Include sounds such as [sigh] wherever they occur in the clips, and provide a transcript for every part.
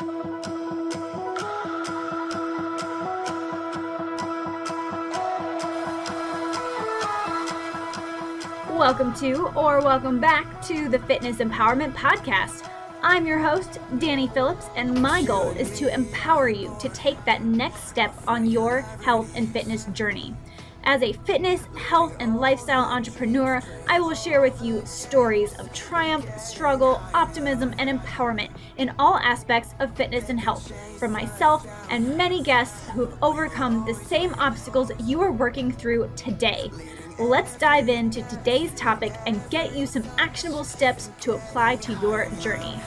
Welcome to, or welcome back to the Fitness Empowerment Podcast. I'm your host, Danye Phillips, and my goal is to empower you to take that next step on your health and fitness journey. As a fitness, health, and lifestyle entrepreneur, I will share with you stories of triumph, struggle, optimism, and empowerment in all aspects of fitness and health from myself and many guests who've overcome the same obstacles you are working through today. Let's dive into today's topic and get you some actionable steps to apply to your journey.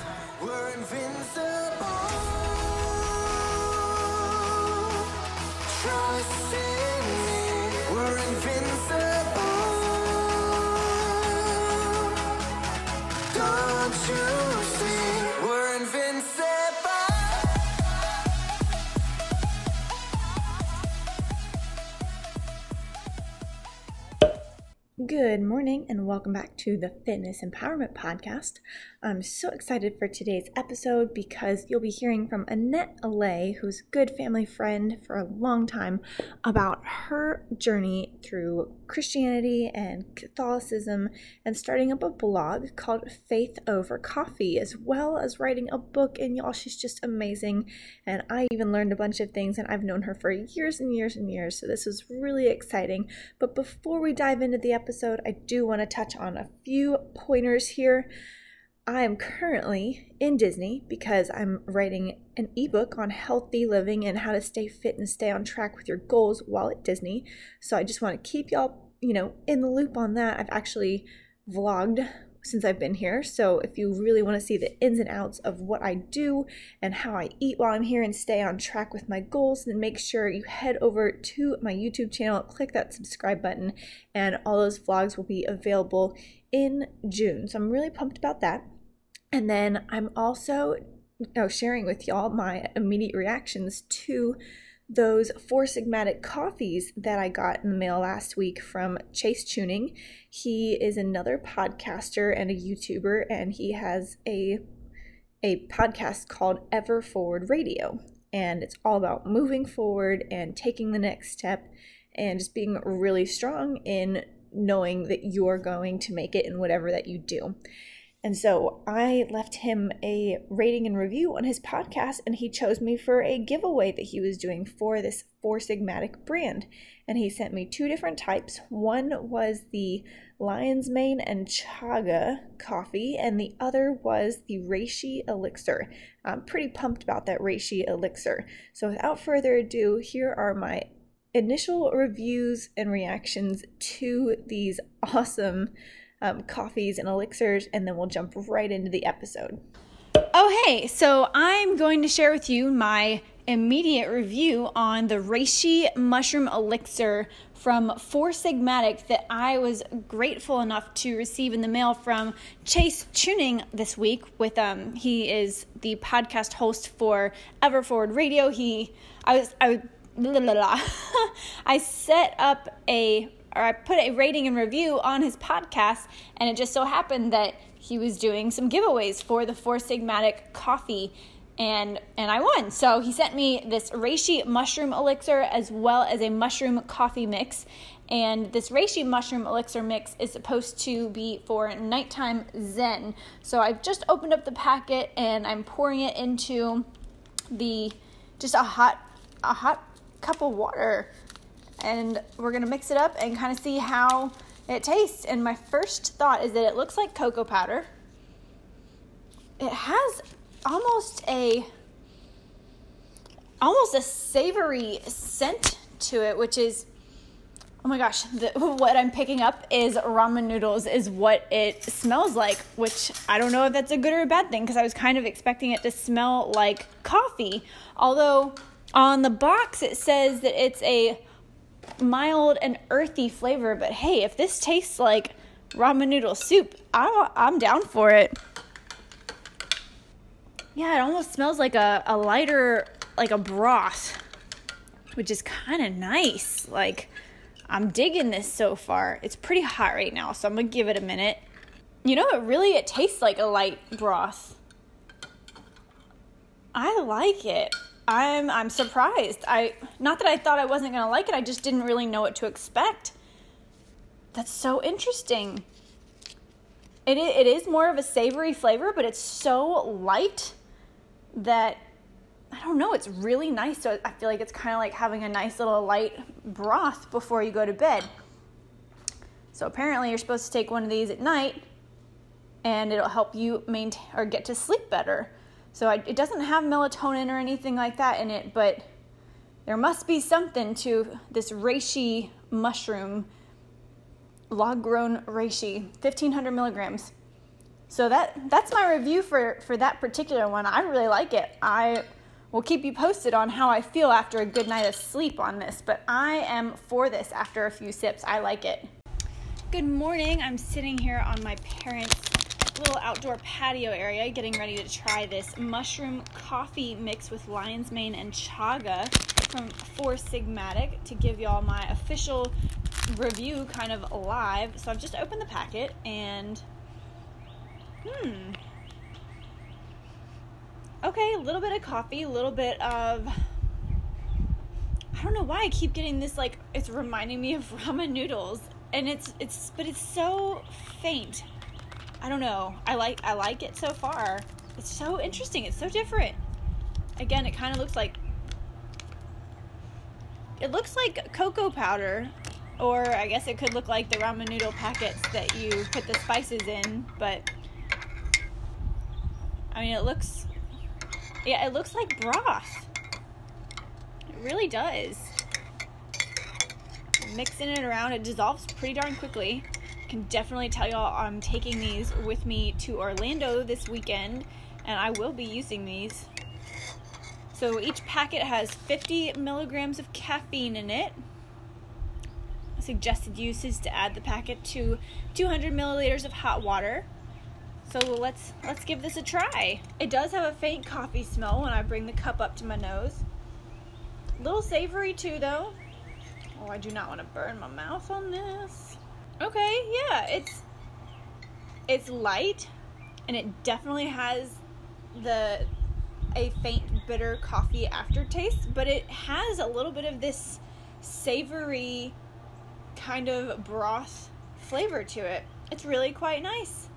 Good morning, and welcome back to the Fitness Empowerment Podcast. I'm so excited for today's episode because you'll be hearing from Annette Lay, who's a good family friend for a long time, about her journey through Christianity and Catholicism and starting up a blog called Faith Over Coffee, as well as writing a book. And y'all, she's just amazing. And I even learned a bunch of things, and I've known her for years and years and years. So this was really exciting. But before we dive into the episode, I do want to touch on a few pointers here. I am currently in Disney because I'm writing an ebook on healthy living and how to stay fit and stay on track with your goals while at Disney. So I just want to keep y'all, you know, in the loop on that. I've actually vlogged since I've been here. So if you really want to see the ins and outs of what I do and how I eat while I'm here and stay on track with my goals, then make sure you head over to my YouTube channel, click that subscribe button, and all those vlogs will be available in June. So I'm really pumped about that. And then I'm also you know, sharing with y'all my immediate reactions to those four sigmatic coffees that I got in the mail last week from Chase Tuning. He is another podcaster and a YouTuber, and he has a a podcast called Ever Forward Radio. And it's all about moving forward and taking the next step and just being really strong in knowing that you're going to make it in whatever that you do. And so I left him a rating and review on his podcast, and he chose me for a giveaway that he was doing for this Four Sigmatic brand. And he sent me two different types. One was the Lion's Mane and Chaga coffee, and the other was the Reishi Elixir. I'm pretty pumped about that Reishi Elixir. So without further ado, here are my initial reviews and reactions to these awesome um, coffees and elixirs, and then we'll jump right into the episode. Oh, hey, so I'm going to share with you my immediate review on the Reishi Mushroom Elixir from Four Sigmatic that I was grateful enough to receive in the mail from Chase Tuning this week. With um, he is the podcast host for Everforward Radio. He, I was, I, was, blah, blah, blah. I set up a or I put a rating and review on his podcast, and it just so happened that he was doing some giveaways for the Four Sigmatic coffee, and and I won. So he sent me this reishi mushroom elixir as well as a mushroom coffee mix. And this reishi mushroom elixir mix is supposed to be for nighttime zen. So I've just opened up the packet and I'm pouring it into the just a hot a hot cup of water and we're gonna mix it up and kind of see how it tastes. And my first thought is that it looks like cocoa powder. It has almost a almost a savory scent to it, which is oh my gosh, the, [laughs] what I'm picking up is ramen noodles, is what it smells like, which I don't know if that's a good or a bad thing because I was kind of expecting it to smell like coffee. Although on the box it says that it's a mild and earthy flavor, but hey, if this tastes like ramen noodle soup, I'm, I'm down for it. Yeah, it almost smells like a, a lighter, like a broth, which is kind of nice. Like, I'm digging this so far. It's pretty hot right now, so I'm gonna give it a minute. You know, it really it tastes like a light broth. I like it. I'm I'm surprised. I not that I thought I wasn't gonna like it. I just didn't really know what to expect. That's so interesting. It it is more of a savory flavor, but it's so light that I don't know. It's really nice. So I feel like it's kind of like having a nice little light broth before you go to bed. So apparently, you're supposed to take one of these at night, and it'll help you maintain or get to sleep better. So I, it doesn't have melatonin or anything like that in it, but there must be something to this reishi mushroom, log grown reishi, 1500 milligrams. So that that's my review for, for that particular one. I really like it. I will keep you posted on how I feel after a good night of sleep on this, but I am for this after a few sips. I like it. Good morning. I'm sitting here on my parents' little outdoor patio area getting ready to try this mushroom coffee mix with lion's mane and chaga from Four Sigmatic to give y'all my official review kind of live. So I've just opened the packet and hmm. Okay, a little bit of coffee, a little bit of I don't know why I keep getting this like it's reminding me of [laughs] ramen noodles and it's it's but it's so faint I don't know. I like I like it so far. It's so interesting. It's so different. Again, it kind of looks like it looks like cocoa powder, or I guess it could look like the ramen noodle packets that you put the spices in. But I mean, it looks yeah, it looks like broth. It really does. Mixing it around, it dissolves pretty darn quickly can definitely tell y'all I'm taking these with me to Orlando this weekend, and I will be using these. So each packet has 50 milligrams of caffeine in it. Suggested use is to add the packet to 200 milliliters of hot water. So let's let's give this a try. It does have a faint coffee smell when I bring the cup up to my nose. A little savory too, though. Oh, I do not want to burn my mouth on this. Okay, yeah, it's it's light and it definitely has the a faint bitter coffee aftertaste, but it has a little bit of this savory kind of broth flavor to it. It's really quite nice.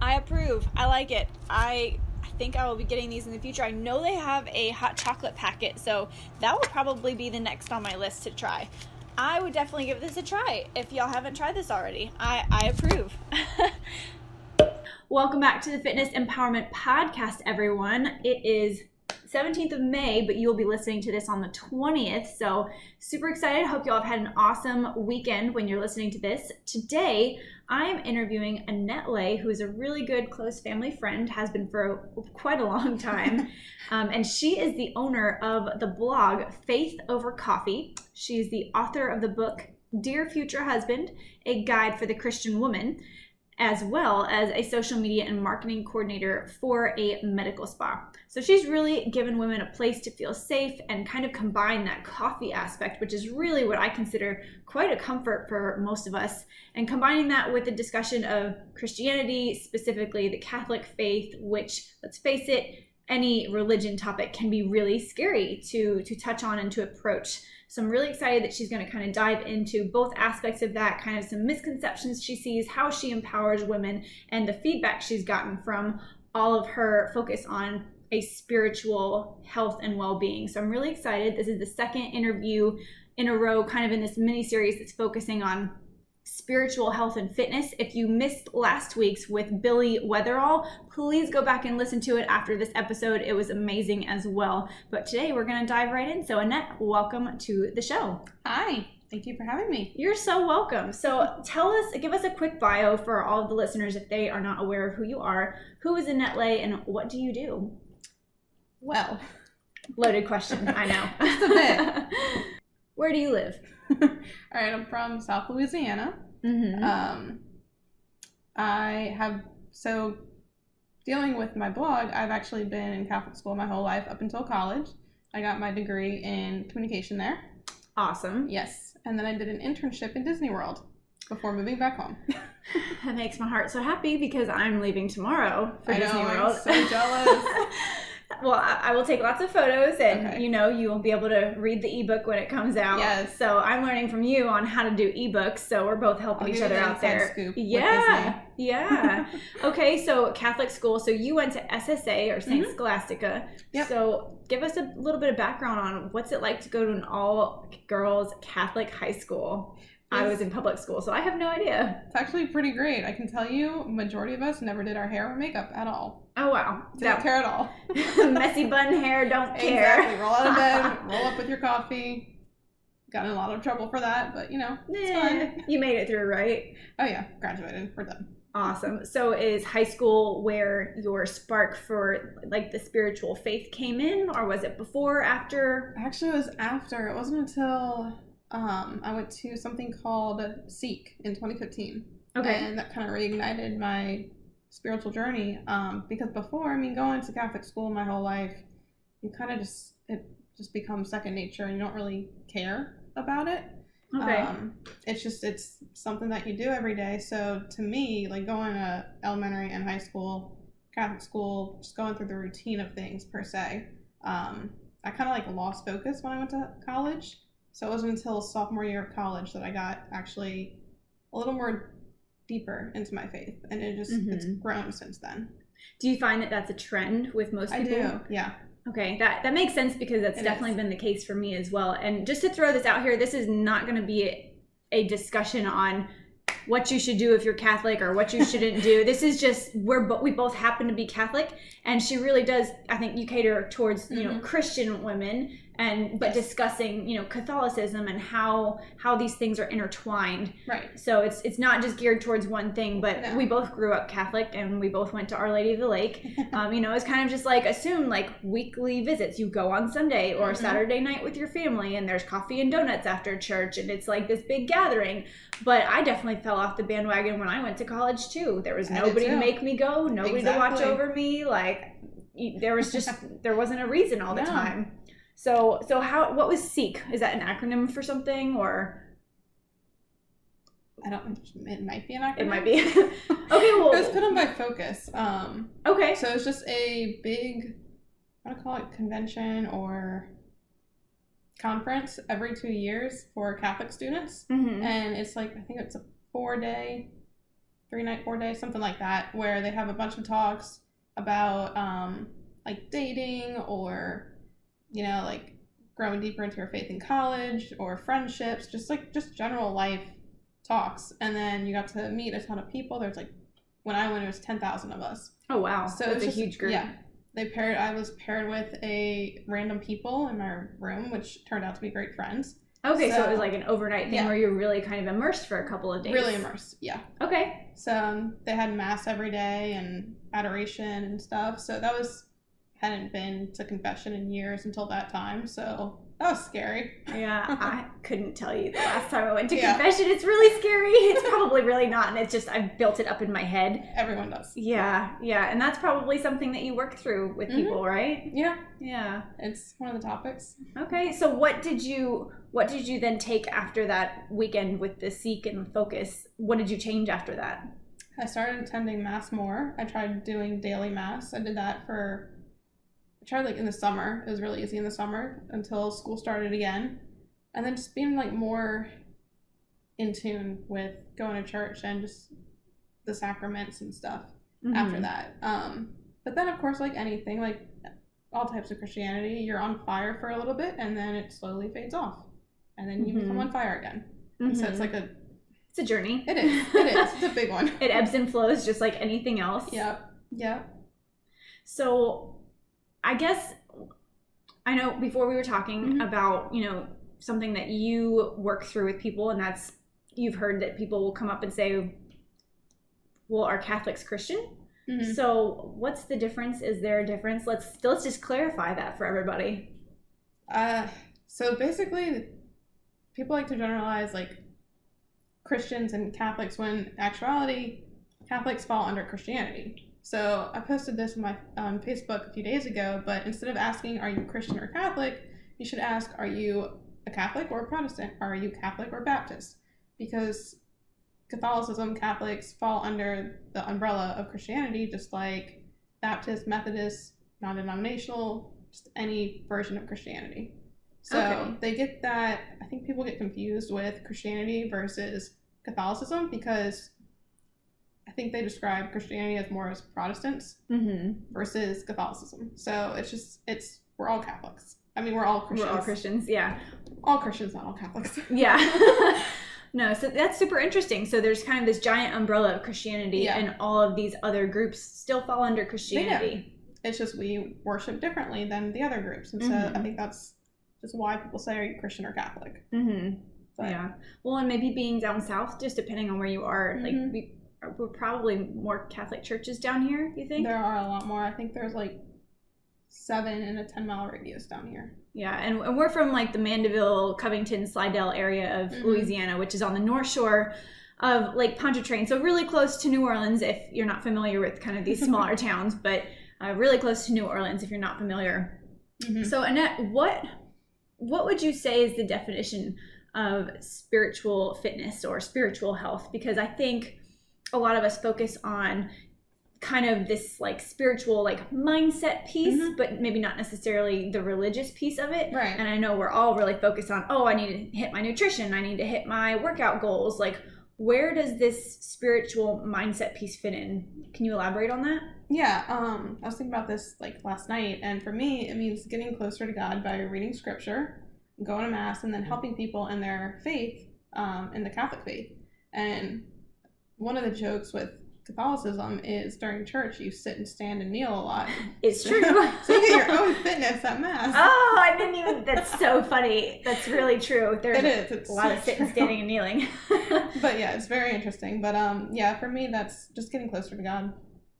I approve. I like it. I I think I will be getting these in the future. I know they have a hot chocolate packet, so that will probably be the next on my list to try. I would definitely give this a try if y'all haven't tried this already. I, I approve. [laughs] Welcome back to the Fitness Empowerment Podcast, everyone. It is 17th of May, but you will be listening to this on the 20th. So, super excited. Hope y'all have had an awesome weekend when you're listening to this. Today, I am interviewing Annette Lay, who is a really good close family friend, has been for quite a long time. [laughs] um, and she is the owner of the blog Faith Over Coffee. She's the author of the book Dear Future Husband, a guide for the Christian woman as well as a social media and marketing coordinator for a medical spa. So she's really given women a place to feel safe and kind of combine that coffee aspect, which is really what I consider quite a comfort for most of us, and combining that with the discussion of Christianity, specifically the Catholic faith, which, let's face it, any religion topic can be really scary to to touch on and to approach. So I'm really excited that she's going to kind of dive into both aspects of that, kind of some misconceptions she sees, how she empowers women, and the feedback she's gotten from all of her focus on a spiritual health and well-being. So I'm really excited. This is the second interview in a row, kind of in this mini series that's focusing on spiritual health and fitness. If you missed last week's with Billy Weatherall, please go back and listen to it after this episode. It was amazing as well. But today we're going to dive right in. So, Annette, welcome to the show. Hi. Thank you for having me. You're so welcome. So, tell us, give us a quick bio for all of the listeners if they are not aware of who you are. Who is Annette Lay and what do you do? Well, loaded question, I know. [laughs] Just a bit. [laughs] Where do you live? [laughs] All right, I'm from South Louisiana. Mm-hmm. Um, I have so dealing with my blog. I've actually been in Catholic school my whole life up until college. I got my degree in communication there. Awesome. Yes, and then I did an internship in Disney World before moving back home. [laughs] that makes my heart so happy because I'm leaving tomorrow for I Disney know, World. I'm so jealous. [laughs] well, I, I will take lots of photos, and Okay. you know, you will be able to read the ebook when it comes out. Yes. So I'm learning from you on how to do ebooks. So we're both helping I'll each other out there. yeah, yeah. [laughs] okay, so Catholic school. So you went to SSA or saint Mhm. Scholastica. Yep. So give us a little bit of background on what's it like to go to an all girls Catholic high school. I was in public school, so I have no idea. It's actually pretty great. I can tell you, majority of us never did our hair or makeup at all. Oh wow, Didn't care at all. [laughs] messy bun hair, don't [laughs] care. Exactly. Roll out of bed, [laughs] roll up with your coffee. Got in a lot of trouble for that, but you know, it's fine. you made it through, right? Oh yeah, graduated. We're done. Awesome. So is high school where your spark for like the spiritual faith came in or was it before, after? Actually, it was after. It wasn't until um, I went to something called Seek in 2015. Okay. And that kind of reignited my spiritual journey. Um, because before, I mean, going to Catholic school my whole life, you kind of just, it just becomes second nature and you don't really care about it. Okay. Um, it's just, it's something that you do every day. So to me, like going to elementary and high school, Catholic school, just going through the routine of things per se, um, I kind of like lost focus when I went to college. So it wasn't until sophomore year of college that I got actually a little more deeper into my faith, and it just it's Mhm. grown since then. do you find that that's a trend with most people? I do, yeah. Okay, that that makes sense because that's It definitely is. been the case for me as well. And just to throw this out here, this is not going to be a, a discussion on what you should do if you're Catholic or what you shouldn't do. This is just we're bo- we both happen to be Catholic, and she really does. I think you cater towards you know Mhm. Christian women, and but Yes. discussing you know Catholicism and how how these things are intertwined. Right. So it's it's not just geared towards one thing, but No. we both grew up Catholic and we both went to Our Lady of the Lake. [laughs] Um, you know, it's kind of just like assume like weekly visits. You go on Sunday or Mhm. Saturday night with your family, and there's coffee and donuts after church, and it's like this big gathering. But I definitely fell off the bandwagon when I went to college too. There was nobody to make me go, nobody to watch over me. Like there was just [laughs] there wasn't a reason all the No. time. So so how what was Seek? Is that an acronym for something or? I don't. It might be an acronym. It might be. [laughs] okay, [laughs] well, it was put on by Focus. Um, okay. so it's just a big, I to call it convention or conference every two years for Catholic students. hmm and it's like I think it's a four day, three night, four day, something like that, where they have a bunch of talks about um, like dating or you know like growing deeper into your faith in college or friendships, just like just general life talks, and then you got to meet a ton of people. There's like when I went, it was ten thousand of us. Oh wow, So it's a just- huge group. Yeah. They paired. I was paired with a random people in my room, which turned out to be great friends. Okay, so, it was like an overnight thing Yeah. where you're really kind of immersed for a couple of days. Really immersed. Yeah. Okay. So um, they had mass every day and adoration and stuff. So that was hadn't been to confession in years until that time. So that was scary. Yeah, [laughs] I couldn't tell you the last time I went to Yeah. confession. It's really scary. It's probably really not, and it's just I've built it up in my head. Everyone does. Yeah, yeah, and that's probably something that you work through with Mhm. people, right? Yeah, Yeah. it's one of the topics. Okay, so what did you what did you then take after that weekend with the seek and focus? What did you change after that? I started attending mass more. I tried doing daily mass. I did that for. I tried like in the summer. It was really easy in the summer until school started again, and then just being like more in tune with going to church and just the sacraments and stuff. after Mhm. that. Um, but then, of course, like anything, like all types of Christianity, you're on fire for a little bit and then it slowly fades off. And then you become Mhm. on fire again. And so it's like a, it's a journey. it is, [laughs] it is, it's a big one. it ebbs and flows just like anything else. Yep, yep. So, I guess I know before we were talking Mhm. about, you know, something that you work through with people, and that's you've heard that people will come up and say, Well, are Catholics Christian? Mhm. So, what's the difference? Is there a difference? Let's let's just clarify that for everybody. Uh, so basically, people like to generalize like Christians and Catholics when actuality, Catholics fall under Christianity. So I posted this on my on Facebook a few days ago, but instead of asking "Are you Christian or Catholic?" you should ask "Are you a Catholic or a Protestant? Are you Catholic or Baptist?" Because Catholicism, Catholics fall under the umbrella of Christianity, just like Baptist, Methodist, non-denominational, just any version of Christianity. So Okay. they get that. I think people get confused with Christianity versus Catholicism because think they describe Christianity as more as Protestants Mm-hmm. versus Catholicism. So it's just it's we're all Catholics. I mean, we're all Christians. We're all Christians, yeah. All Christians, not all Catholics. [laughs] Yeah. [laughs] no, so that's super interesting. So there's kind of this giant umbrella of Christianity, Yeah. and all of these other groups still fall under Christianity. it's just we worship differently than the other groups, and so Mhm. I think that's just why people say, "Are you Christian or Catholic?" Mm-hmm. But yeah. Well, and maybe being down south, just depending on where you are, like Mhm. we we're probably more Catholic churches down here. You think? there are a lot more. I think there's like seven in a ten mile radius down here. Yeah, and, and we're from like the Mandeville, Covington, Slidell area of Mhm. Louisiana, which is on the north shore of Lake Pontchartrain. So really close to New Orleans if you're not familiar with kind of these [laughs] smaller towns, but uh, really close to New Orleans if you're not familiar. Mhm. So Annette, what what would you say is the definition of spiritual fitness or spiritual health? Because I think a lot of us focus on kind of this like spiritual like mindset piece, Mhm. but maybe not necessarily the religious piece of it. Right. And I know we're all really focused on, oh, I need to hit my nutrition, I need to hit my workout goals. Like, where does this spiritual mindset piece fit in? Can you elaborate on that? Yeah, um, I was thinking about this like last night, and for me, it means getting closer to God by reading scripture, going to mass, and then helping people in their faith, um, in the Catholic faith. And one of the jokes with Catholicism is during church you sit and stand and kneel a lot, It's [laughs] true. so you get your own fitness at mass. oh, I didn't even. That's so funny. That's really true. There's it is. It's a lot of sitting, standing, and kneeling. [laughs] But yeah, it's very interesting. But um, yeah, for me, that's just getting closer to God.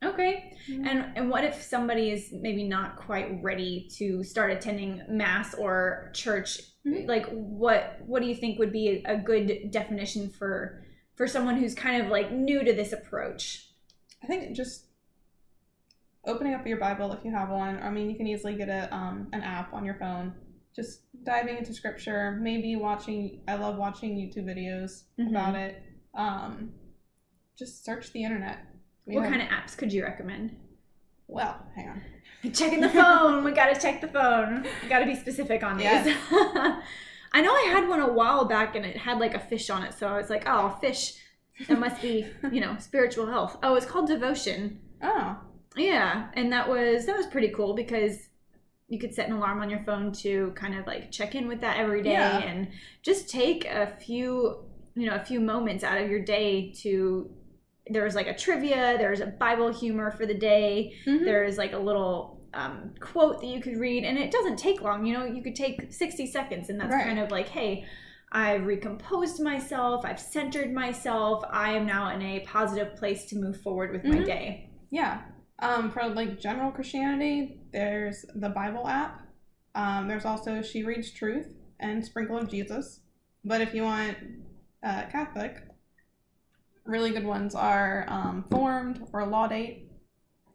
okay. And and what if somebody is maybe not quite ready to start attending mass or church? Mhm. Like what what do you think would be a good definition for for someone who's kind of like new to this approach? I think just opening up your Bible if you have one. I mean, you can easily get a um, an app on your phone. Just diving into scripture, maybe watching. I love watching YouTube videos Mhm. about it. Um, just search the internet. We What have- kind of apps could you recommend? Well, hang on. Checking the phone. [laughs] we gotta check the phone. We gotta be specific on these. Yes. [laughs] I know I had one a while back and it had like a fish on it, so I was like, oh, fish. That must be, you know, spiritual health. Oh, it's called Devotion. Oh, Yeah, and that was that was pretty cool because you could set an alarm on your phone to kind of like check in with that every day Yeah. and just take a few, you know, a few moments out of your day to there was like a trivia, there was a Bible humor for the day, Mhm. there is like a little um, quote that you could read and it doesn't take long you know you could take 60 seconds and that's Right. kind of like hey i've recomposed myself i've centered myself i am now in a positive place to move forward with my Mhm. day yeah. Um, for like general Christianity, there's the Bible app. Um, there's also She Reads Truth and Sprinkle of Jesus. But if you want uh, Catholic, really good ones are um, Formed or Laudate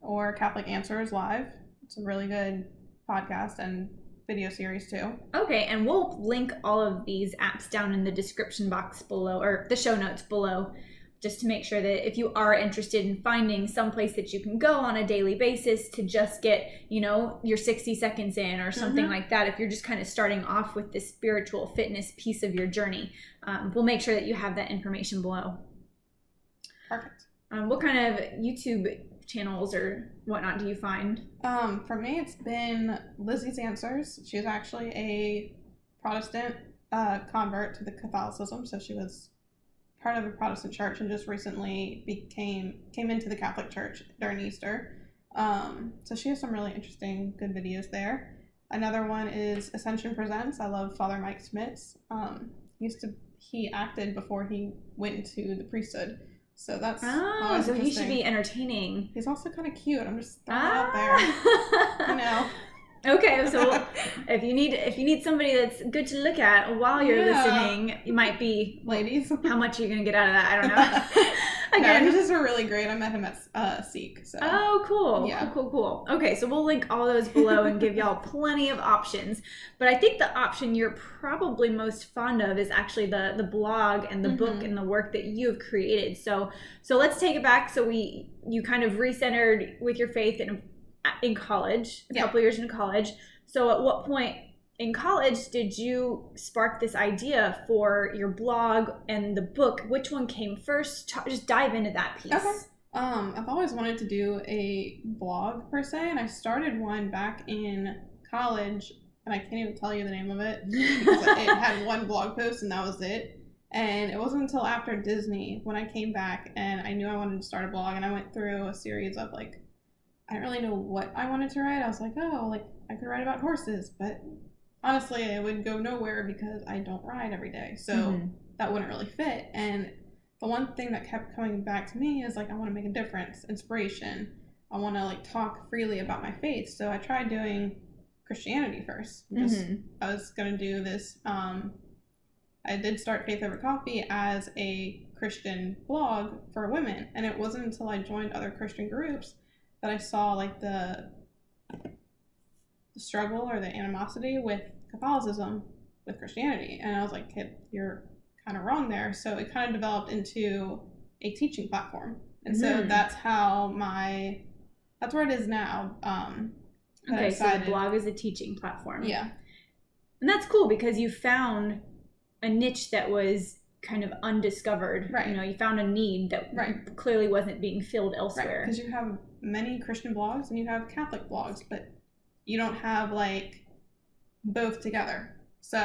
or Catholic Answers Live. It's a really good podcast and video series too. okay and we'll link all of these apps down in the description box below or the show notes below just to make sure that if you are interested in finding some place that you can go on a daily basis to just get you know your 60 seconds in or something Mhm. like that if you're just kind of starting off with this spiritual fitness piece of your journey um, we'll make sure that you have that information below Perfect. um, what kind of youtube channels or whatnot do you find Um, for me, it's been Lizzie's Answers. She's actually a Protestant uh, convert to the Catholicism, so she was part of a Protestant church and just recently became came into the Catholic Church during Easter. Um, so she has some really interesting, good videos there. Another one is Ascension Presents. I love Father Mike Schmitz. Um, used to he acted before he went into the priesthood, so that's oh so he should be entertaining He's also kind of cute. I'm just throwing it out there. Ah. You know. [laughs] Okay, so [laughs] if you need if you need somebody that's good to look at while you're Yeah. listening, it might be ladies. how much are you're gonna get out of that. I don't [laughs] know. No, [laughs] Again. he's just really great. I met him at uh, Seek. So Oh, cool. Yeah. Cool, cool, cool. Okay, so we'll link all those below and give y'all [laughs] plenty of options. But I think the option you're probably most fond of is actually the the blog and the book Mhm. and the work that you've created. So so let's take it back. So we you kind of recentered with your faith and in college, a Yeah. couple years in college. So at what point in college did you spark this idea for your blog and the book? Which one came first? Just dive into that piece. Okay. Um, I've always wanted to do a blog per se, and I started one back in college, and I can't even tell you the name of it [laughs] because it had [laughs] one blog post and that was it. And it wasn't until after Disney when I came back and I knew I wanted to start a blog, and I went through a series of like, I didn't really know what I wanted to write. I was like, oh, like I could write about horses, but honestly, it would go nowhere because I don't ride every day. So Mhm. that wouldn't really fit. And the one thing that kept coming back to me is like I want to make a difference, inspiration. I want to like talk freely about my faith. So I tried doing Christianity first. Just Mhm. I was gonna do this. Um, I did start Faith Over Coffee as a Christian blog for women, and it wasn't until I joined other Christian groups that I saw like the the struggle or the animosity with Catholicism with Christianity, and I was like, "Kid, you're kind of wrong there." So it kind of developed into a teaching platform, and so Mhm. that's how my that's where it is now. Um, Okay, so the blog is a teaching platform. yeah. And that's cool because you found a niche that was kind of undiscovered. Right. You know, you found a need that Right. clearly wasn't being filled Right, elsewhere. because you have many Christian blogs and you have Catholic blogs, but you don't have like both together. So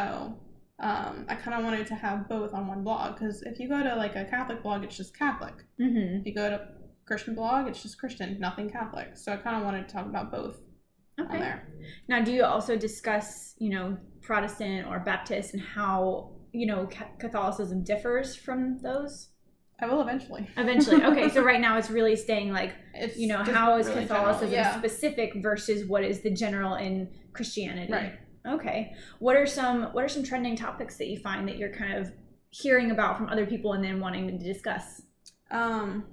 um, I kind of wanted to have both on one blog because if you go to like a Catholic blog, it's just Catholic. Mm-hmm. If you go to Christian blog, it's just Christian, nothing Catholic. So I kind of wanted to talk about both on there. Now, do you also discuss, you know, Protestant or Baptist and how, you know, Catholicism differs from those? I will eventually. [laughs] Eventually. Okay, so right now it's really staying like, It's you know, how is really. Catholicism Yeah. specific versus what is the general in Christianity? Right. Okay. What are some what are some trending topics that you find that you're kind of hearing about from other people and then wanting to discuss? Um,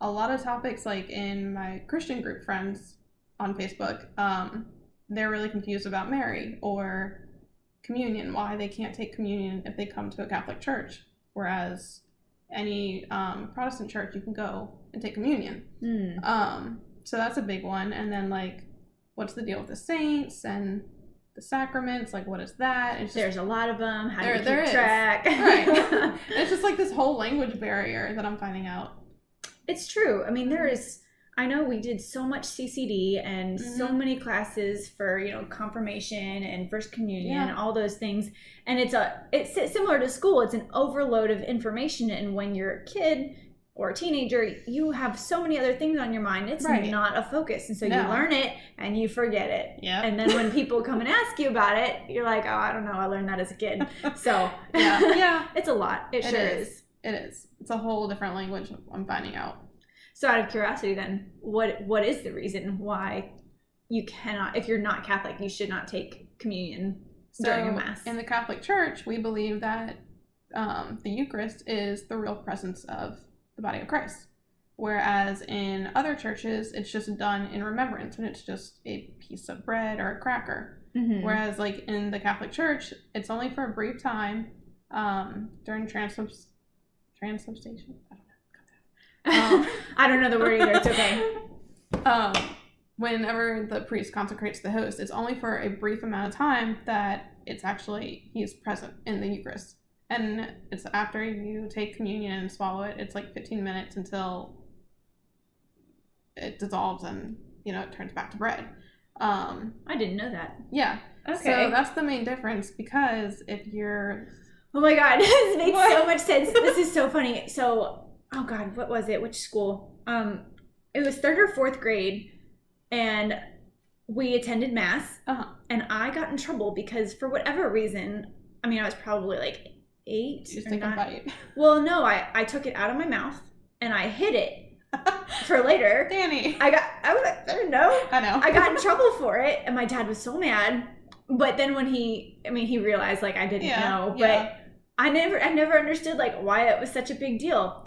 a lot of topics like in my Christian group friends on Facebook, um, they're really confused about Mary or communion, why they can't take communion if they come to a Catholic church, whereas any um, Protestant church you can go and take communion. Hmm. Um, so that's a big one. And then like, what's the deal with the saints and the sacraments? Like, what is that? It's just There's a lot of them. How There- do you there keep is. track? [laughs] Right. [laughs] it's just like this whole language barrier that I'm finding out. It's true. I mean, there is. I know we did so much CCD and so Mhm. many classes for you know confirmation and first communion Yeah. and all those things, and it's a it's similar to school. It's an overload of information, and when you're a kid or a teenager, you have so many other things on your mind. It's Right. not a focus, and so you learn it and you forget it. Yeah. And then when people come and ask you about it, you're like, oh, I don't know, I learned that as a kid. So [laughs] yeah. [laughs] Yeah. it's a lot. It, It sure is. is. It is. It's a whole different language I'm finding out. So out of curiosity then, what what is the reason why you cannot if you're not Catholic, you should not take communion during a mass? in the Catholic Church, we believe that um, the Eucharist is the real presence of the body of Christ. Whereas in other churches, it's just done in remembrance and it's just a piece of bread or a cracker. Mhm. Whereas, like in the Catholic Church, it's only for a brief time um, during transubs- transubstantiation. I. Um, [laughs] I don't know the word either. It's okay. [laughs] um, whenever the priest consecrates the host, it's only for a brief amount of time that it's actually he's present in the Eucharist, and it's after you take communion and swallow it. It's like 15 minutes until it dissolves and you know it turns back to bread. Um, I didn't know that. yeah, Okay. so that's the main difference because if you're oh my god, [laughs] this makes What? so much sense. This is so funny. So, oh god, what was it? Which school? Um, it was third or fourth grade, and we attended mass, uh, and I got in trouble because for whatever reason, I mean, I was probably like eight just take a bite. [laughs] Well, no, I, I took it out of my mouth and I hid it [laughs] for later. Danye, I got I was like, I don't know. I know. I got in [laughs] trouble for it, and my dad was so mad. But then when he, I mean, he realized like I didn't Yeah, know, but yeah. I never, I never understood like why it was such a big deal.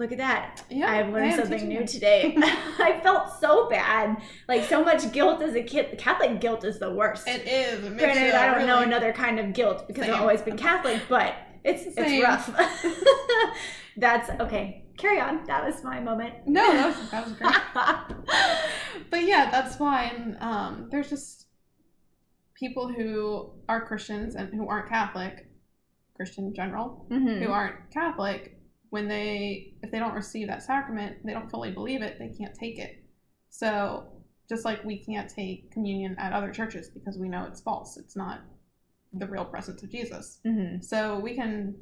Look at that! Yeah, I've learned something new today. [laughs] [laughs] I felt so bad, like so much guilt as a kid. Catholic guilt is the worst. It is. It Granted, I don't know another kind of guilt because Same. I've always been Catholic, but [laughs] it's it's rough. That's okay. carry on. That was my moment. No, that was, that was great. but yeah, that's why. And um, there's just people who are Christians and who aren't Catholic, Christian in general, Mhm. who aren't Catholic, when they if they don't receive that sacrament, they don't fully believe it, they can't take it. So just like we can't take communion at other churches because we know it's false. It's not the real presence of Jesus. Mhm. So we can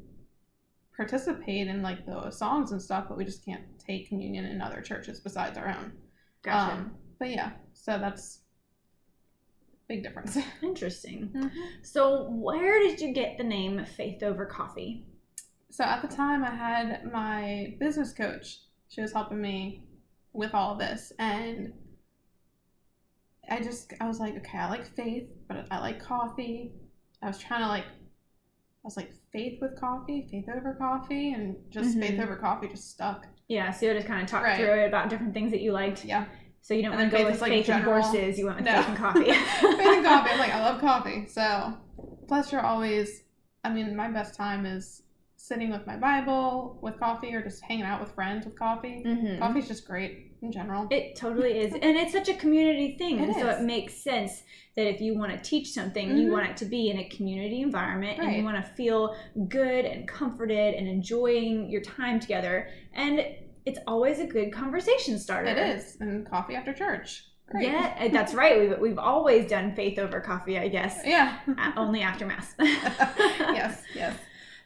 participate in like the songs and stuff, but we just can't take communion in other churches besides our own. Gotcha. Um, but yeah, so that's big difference. [laughs] Interesting. So, where did you get the name Faith Over Coffee? So at the time, I had my business coach. She was helping me with all of this, and I just I was like, okay, I like faith, but I like coffee. I was trying to like, I was like faith with coffee, faith over coffee, and just Mhm. faith over coffee just stuck. Yeah, so you just kind of talk Right. through it about different things that you liked. Yeah, So you don't want to go with like, faith and horses. You went with No. faith and coffee. [laughs] faith and coffee. I'm like, I love coffee. So plus, you're always. I mean, my best time is sitting with my Bible with coffee, or just hanging out with friends with coffee. Mhm. Coffee's just great in general. It totally is. And it's such a community thing. It and so is. it makes sense that if you want to teach something, you Mhm. want it to be in a community environment and you want to feel good and comforted and enjoying your time together. And it's always a good conversation starter. It is, and coffee after church. Great. Yeah, [laughs] that's right. We've, we've always done faith over coffee, I guess. Yeah. [laughs] Only after mass. [laughs] yes. Yes.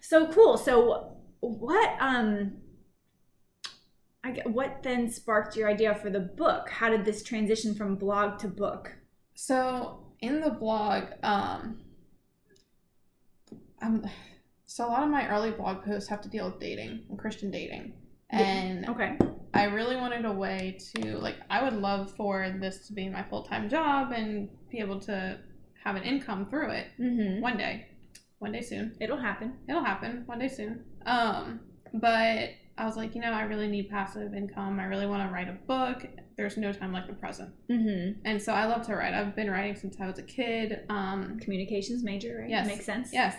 So cool. So what um I get, what then sparked your idea for the book? How did this transition from blog to book? So in the blog, um, um, so a lot of my early blog posts have to deal with dating and Christian dating, and Okay. I really wanted a way to like I would love for this to be my full time job and be able to have an income through it Mhm. one day, one day soon. It'll happen. It'll happen one day soon. Um, but I was like, you know, I really need passive income. I really want to write a book. There's no time like the present. Mhm. And so I love to write. I've been writing since I was a kid. Um, Communications major, right? Yes. Makes sense. yes,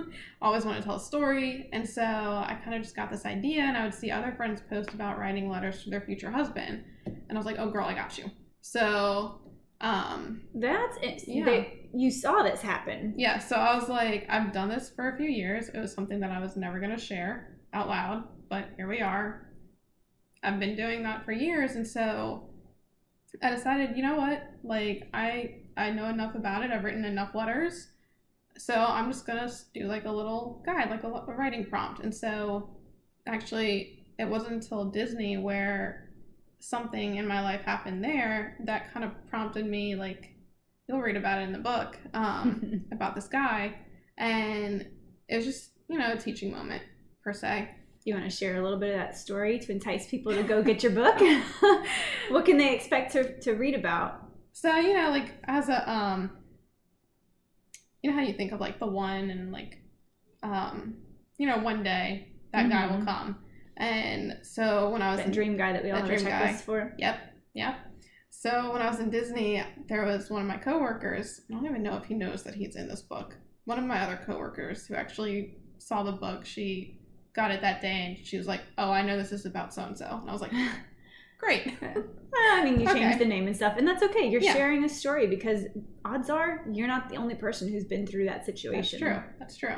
[laughs] always want to tell a story. And so I kind of just got this idea, and I would see other friends post about writing letters to their future husband, and I was like, oh girl, I got you. So, um, That's it. Yeah. They, you saw this happen. yeah. So I was like, I've done this for a few years. It was something that I was never gonna share out loud, but here we are. I've been doing that for years, and so I decided, you know what? Like I I know enough about it. I've written enough letters, so I'm just gonna do like a little guide, like a, a writing prompt. And so, actually, it wasn't until Disney where something in my life happened there that kind of prompted me. Like you'll read about it in the book um, [laughs] about this guy, and it was just you know a teaching moment per se. you want to share a little bit of that story to entice people to go get your [laughs] book? [laughs] what can they expect to, to read about? So you know, like as a um, you know how you think of like the one and like, um, you know, one day that guy will Mhm. come, and so when I was That in dream guy that we all have a dream checklist for. Yep, yep. So when I was in Disney, there was one of my coworkers. I don't even know if he knows that he's in this book. One of my other coworkers who actually saw the book, she got it that day, and she was like, "Oh, I know this is about so and so," and I was like, [laughs] "Great." [laughs] I mean, you Okay. changed the name and stuff, and that's okay. You're Yeah. sharing a story because odds are you're not the only person who's been through that situation. That's true. That's true.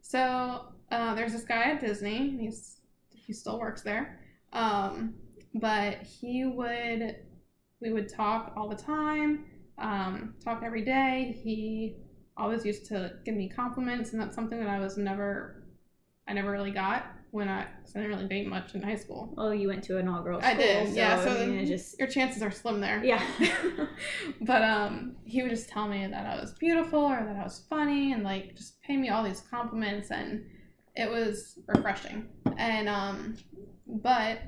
So uh, there's this guy at Disney. He's he still works there, um, but he would we would talk all the time, um, talk every day. He always used to give me compliments, and that's something that I was never I never really got when I, 'cause I didn't really date much in high school. Oh, you went to an all-girls I school, did, so, yeah. So I mean, just your chances are slim there. yeah. [laughs] but um he would just tell me that I was beautiful or that I was funny and like just pay me all these compliments and it was refreshing. And um but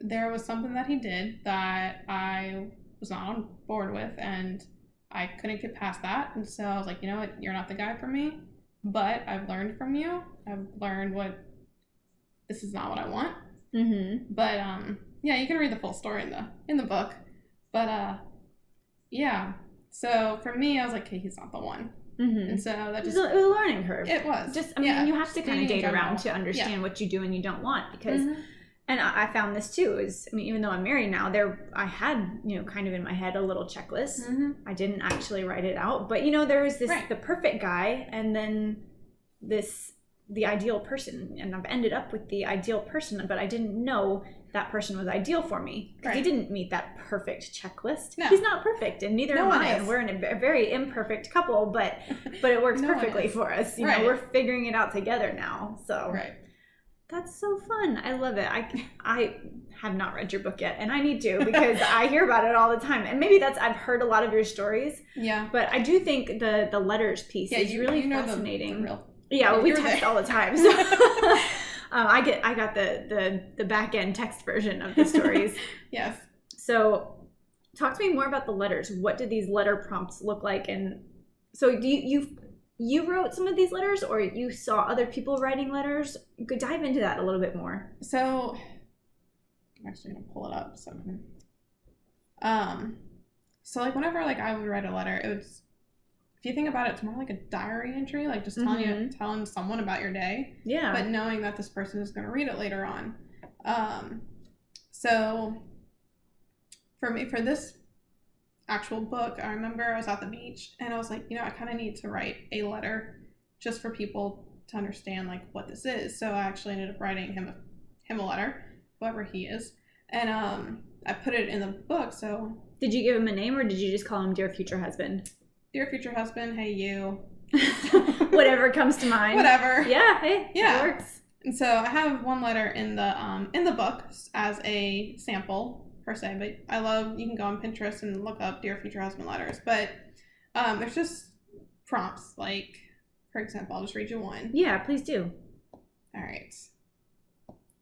there was something that he did that I was not on board with and I couldn't get past that. And so I was like, you know what, you're not the guy for me. But I've learned from you. I've learned what this is not what I want. mm-hmm. But um yeah, you can read the full story in the in the book. But uh yeah. So for me I was like, okay, he's not the one. Mm-hmm. And so that It was, just a, it was a learning curve. it was. Just I mean, yeah. you have to kind of date around to understand what you do and you don't want because Mhm. and I I found this too. Is I mean, even though I'm married now, there I had you know kind of in my head a little checklist. Mm-hmm. I didn't actually write it out, but you know there was this Right. the perfect guy, and then this the ideal person, and I've ended up with the ideal person, but I didn't know that person was ideal for me because he didn't meet that perfect checklist. No. He's not perfect, and neither No am I. And we're in a very imperfect couple, but but it works [laughs] No perfectly for us. You Right. know, we're figuring it out together now. So Right. that's so fun. I love it. I I have not read your book yet, and I need to because I hear about it all the time. And maybe that's I've heard a lot of your stories, Yeah. but I do think the the letters piece Yeah, is you, really you know fascinating. The, real. yeah, well, we text there. all the time. [laughs] So. Um, I get I got the the the back end text version of the [laughs] stories. Yes. so, talk to me more about the letters. What did these letter prompts look like? And so, do you you you wrote some of these letters, or you saw other people writing letters? You could dive into that a little bit more. So I'm actually gonna pull it up. So um so like whenever like I would write a letter, it was you think about it, it's more like a diary entry, like just telling you Mhm. telling someone about your day. Yeah. but knowing that this person is going to read it later on. Um, so for me, for this actual book, I remember I was at the beach and I was like, you know, I kind of need to write a letter just for people to understand like what this is. So I actually ended up writing him a, him a letter, whoever he is, and um, I put it in the book. So, Did you give him a name or did you just call him dear future husband? Dear future husband, hey you, [laughs] Whatever comes to mind. whatever. Yeah, hey, Yeah. it works. And so I have one letter in the um in the book as a sample per se, but I love you can go on Pinterest and look up dear future husband letters. But um there's just prompts like for example, I'll just read you one. Yeah, please do. All right.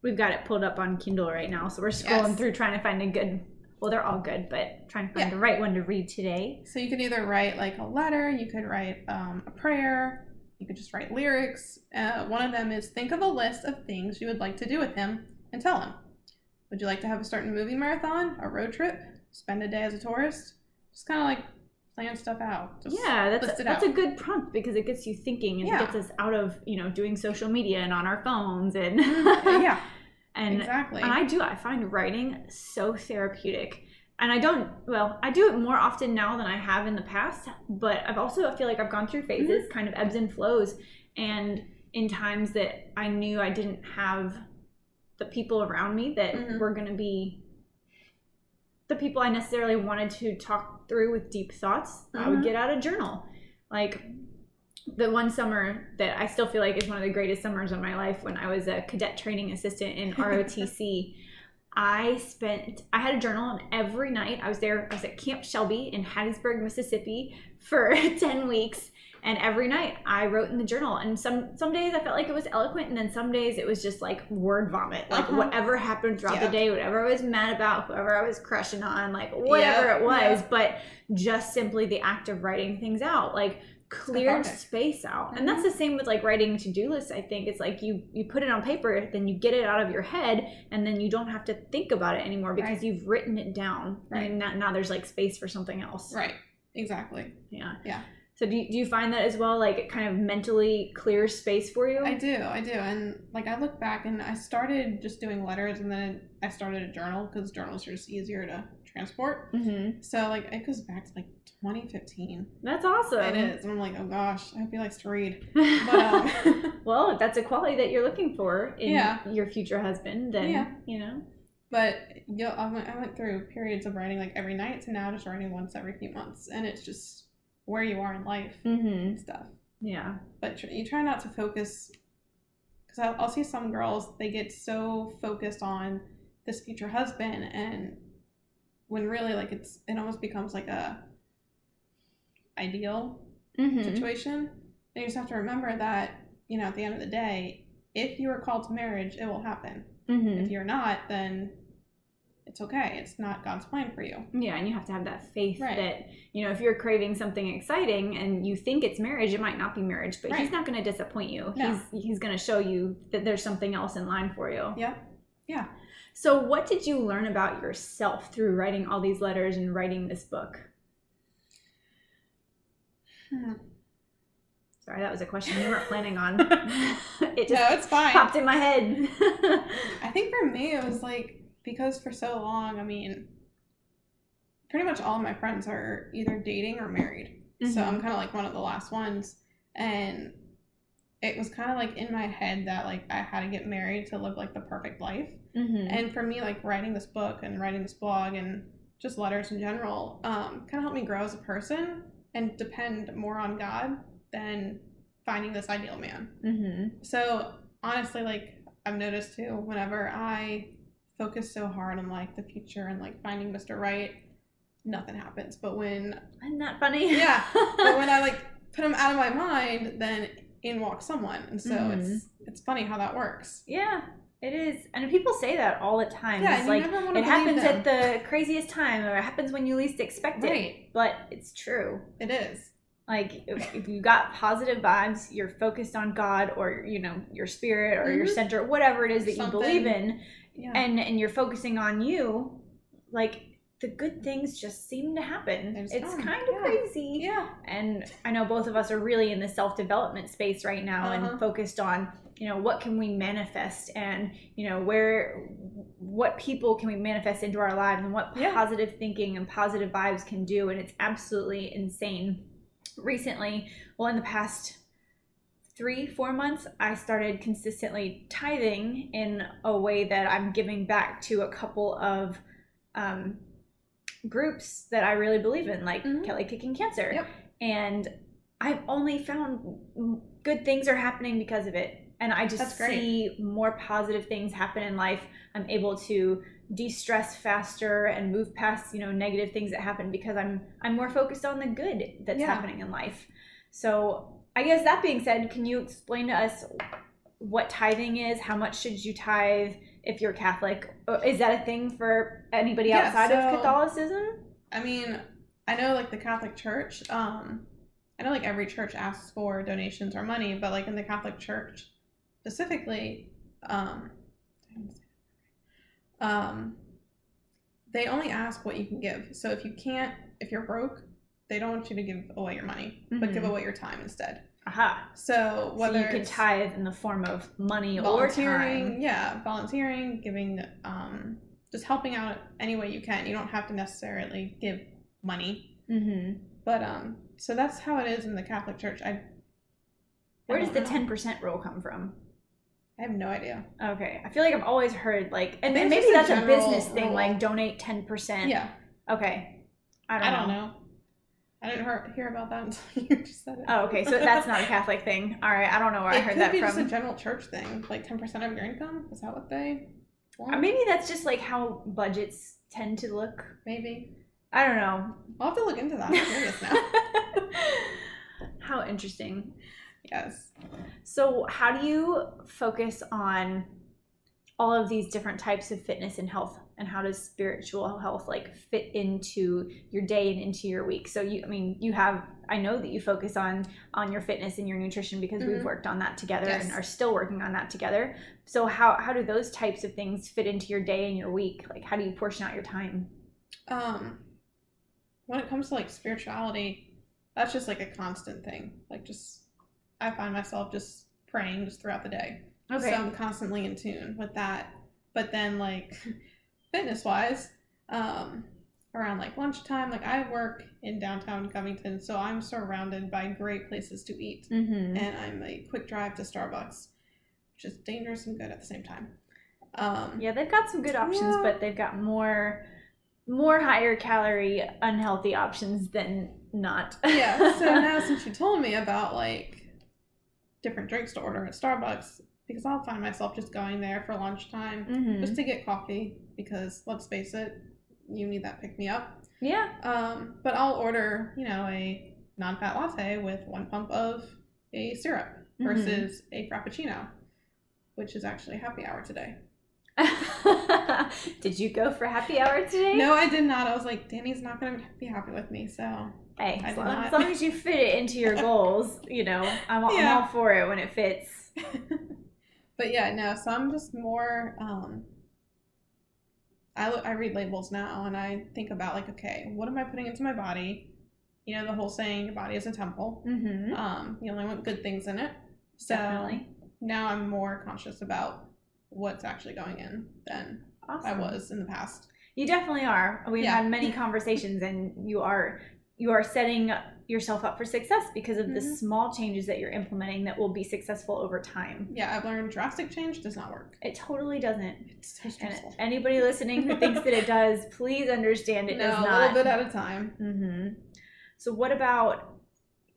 We've got it pulled up on Kindle right now, so we're scrolling Yes. through trying to find a good. Well, they're all good, but trying to find Yeah. the right one to read today. So you could either write like a letter, you could write um, a prayer, you could just write lyrics. Uh, one of them is think of a list of things you would like to do with him and tell him. Would you like to have a certain movie marathon, a road trip, spend a day as a tourist? Just kind of like plan stuff out. Just yeah, that's it that's out. a good prompt because it gets you thinking and Yeah. gets us out of you know doing social media and on our phones and [laughs] yeah, and exactly. And I do. I find writing so therapeutic. And I don't, well, I do it more often now than I have in the past, but I've also, I feel like I've gone through phases, kind of ebbs and flows. And in times that I knew I didn't have the people around me that Mhm. were going to be the people I necessarily wanted to talk through with deep thoughts, I would Mhm. get out a journal. Like the one summer that I still feel like is one of the greatest summers of my life when I was a cadet training assistant in [laughs] ROTC. I spent I had a journal and every night I was there I was at Camp Shelby in Hattiesburg, Mississippi for [laughs] 10 weeks and every night I wrote in the journal and some some days I felt like it was eloquent and then some days it was just like word vomit like Uh-huh. whatever happened throughout Yeah. the day whatever I was mad about whoever I was crushing on like whatever Yeah, it was yeah. but just simply the act of writing things out like cleared space out Mm-hmm. and that's the same with like writing to-do lists i think it's like you you put it on paper then you get it out of your head and then you don't have to think about it anymore because Right. you've written it down Right. and now, now there's like space for something else right, exactly. yeah Yeah. so do you, do you find that as well like it kind of mentally clears space for you I do, I do, and like I look back and I started just doing letters, and then I started a journal because journals are just easier to transport. mm-hmm. So like it goes back to like 2015. that's awesome It is, and I'm like, oh gosh, I hope he likes to read. [laughs] But um, [laughs] well if that's a quality that you're looking for in Yeah. your future husband then Yeah. you know but you know, I went I went through periods of writing like every night to now just writing once every few months, and it's just where you are in life mm-hmm. and stuff. yeah But tr- you try not to focus because I'll, I'll see some girls they get so focused on this future husband and when really like it's it almost becomes like a ideal mm-hmm. situation and you just have to remember that you know at the end of the day if you are called to marriage it will happen Mm-hmm. if you're not then it's okay it's not god's plan for you Yeah, and you have to have that faith Right. that, you know, if you're craving something exciting and you think it's marriage, it might not be marriage, but he's not going to disappoint you. No. He's he's going to show you that there's something else in line for you. yeah yeah So, what did you learn about yourself through writing all these letters and writing this book? Hmm. Sorry, that was a question you weren't planning on. [laughs] it just no, it's fine. popped in my head. I think for me, it was like because for so long, I mean, pretty much all of my friends are either dating or married. So Mhm. I'm kind of like one of the last ones. And it was kind of like in my head that like I had to get married to live like the perfect life. Mhm. And for me, like writing this book and writing this blog and just letters in general, um, kind of helped me grow as a person and depend more on God than finding this ideal man. Mhm. So honestly, like I've noticed too, whenever I focus so hard on like the future and like finding Mr. Right, nothing happens. But when Isn't that funny? yeah, but when I [laughs] like put him out of my mind, then in walks someone, and so Mhm. it's it's funny how that works. Yeah, it is. And people say that all the time. Yeah, it's like you never want to it happens at the craziest time or it happens when you least expect it. right. But it's true. It is. Like if, if you got positive vibes, you're focused on God or you know your spirit or your Mhm. center, whatever it is that you believe in, Yeah. and and you're focusing on you, like the good things just seem to happen. They just It's kind of yeah. crazy. yeah. And I know both of us are really in the self development space right now Uh-huh. and focused on, you know, what can we manifest and, you know, where, what people can we manifest into our lives and what Yeah. positive thinking and positive vibes can do. And it's absolutely insane. Recently, well, in the past three, four months, I started consistently tithing in a way that I'm giving back to a couple of um, groups that I really believe in, like Mhm. Kelly Kicking Cancer. Yep. And I've only found good things are happening because of it. And I just see more positive things happen in life. I'm able to de-stress faster and move past, you know, negative things that happen because I'm I'm more focused on the good that's Yeah. happening in life. So I guess that being said, can you explain to us what tithing is? How much should you tithe if you're Catholic? Is that a thing for anybody Yeah, outside of Catholicism? I mean, I know like the Catholic Church, um, I know like every church asks for donations or money, but like in the Catholic Church specifically, um, um, they only ask what you can give. So if you can't, if you're broke, they don't want you to give away your money, but give Mhm. away your time instead. Aha. So So whether you can it's tithe in the form of money or volunteering, time. yeah, volunteering, giving, um, just helping out any way you can. You don't have to necessarily give money. Mm-hmm. But um, so that's how it is in the Catholic Church. I Where I does don't the ten percent rule come from? I have no idea. Okay, I feel like I've always heard like, and, and maybe that's just a a general business thing, rule. like donate ten percent. Yeah, Okay. I don't, I don't know. know. I didn't hear, hear about that until [laughs] you just said it. Oh, okay. So that's not a Catholic thing. All right. I don't know where I it heard could that be just a from. general church thing, like ten percent of your income. Is that what they? Uh, want? Or maybe that's just like how budgets tend to look. maybe. I don't know. I'll have to look into that. I'm curious now. [laughs] how interesting. Yes. So, how do you focus on all of these different types of fitness and health, and how does spiritual health like fit into your day and into your week? So, you, I mean, you have, I know that you focus on on your fitness and your nutrition because we've Mhm. worked on that together Yes. and are still working on that together. So, how how do those types of things fit into your day and your week? Like, how do you portion out your time? Um, when it comes to like spirituality, that's just like a constant thing. Like just, I find myself just praying just throughout the day. Okay. So I'm constantly in tune with that. But then like [laughs] fitness wise, um, around like lunchtime, like I work in downtown Covington, so I'm surrounded by great places to eat. mm-hmm. And I'm a quick drive to Starbucks, which is dangerous and good at the same time. Um, Yeah, they've got some good options, Yeah. but they've got more more higher calorie unhealthy options than not. yeah. So [laughs] now since you told me about like different drinks to order at Starbucks, because I'll find myself just going there for lunchtime Mhm. just to get coffee because let's face it, you need that pick me up. yeah. Um, but I'll order, you know, a non-fat latte with one pump of a syrup Mhm. versus a frappuccino, which is actually happy hour today. [laughs] Did you go for happy hour today? No, I did not. I was like, Danye's not gonna be happy with me, so Hey, as long, as long as you fit it into your [laughs] goals, you know, I'm, I'm all for it when it fits. [laughs] but yeah, no. So I'm just more. Um, I look, I read labels now, and I think about like, okay, what am I putting into my body? you know the whole saying your body is a temple. Mm-hmm. Um, you only want good things in it. So Definitely. now I'm more conscious about what's actually going in than Awesome. I was in the past. You definitely are. We've Yeah. had many [laughs] conversations, and you are you are setting yourself up for success because of the Mhm. small changes that you're implementing that will be successful over time. Yeah, I've learned drastic change does not work. It totally doesn't. It's so stressful. anybody listening who thinks that it [laughs] does, please understand it no, does a little bit at a time. hmm So, what about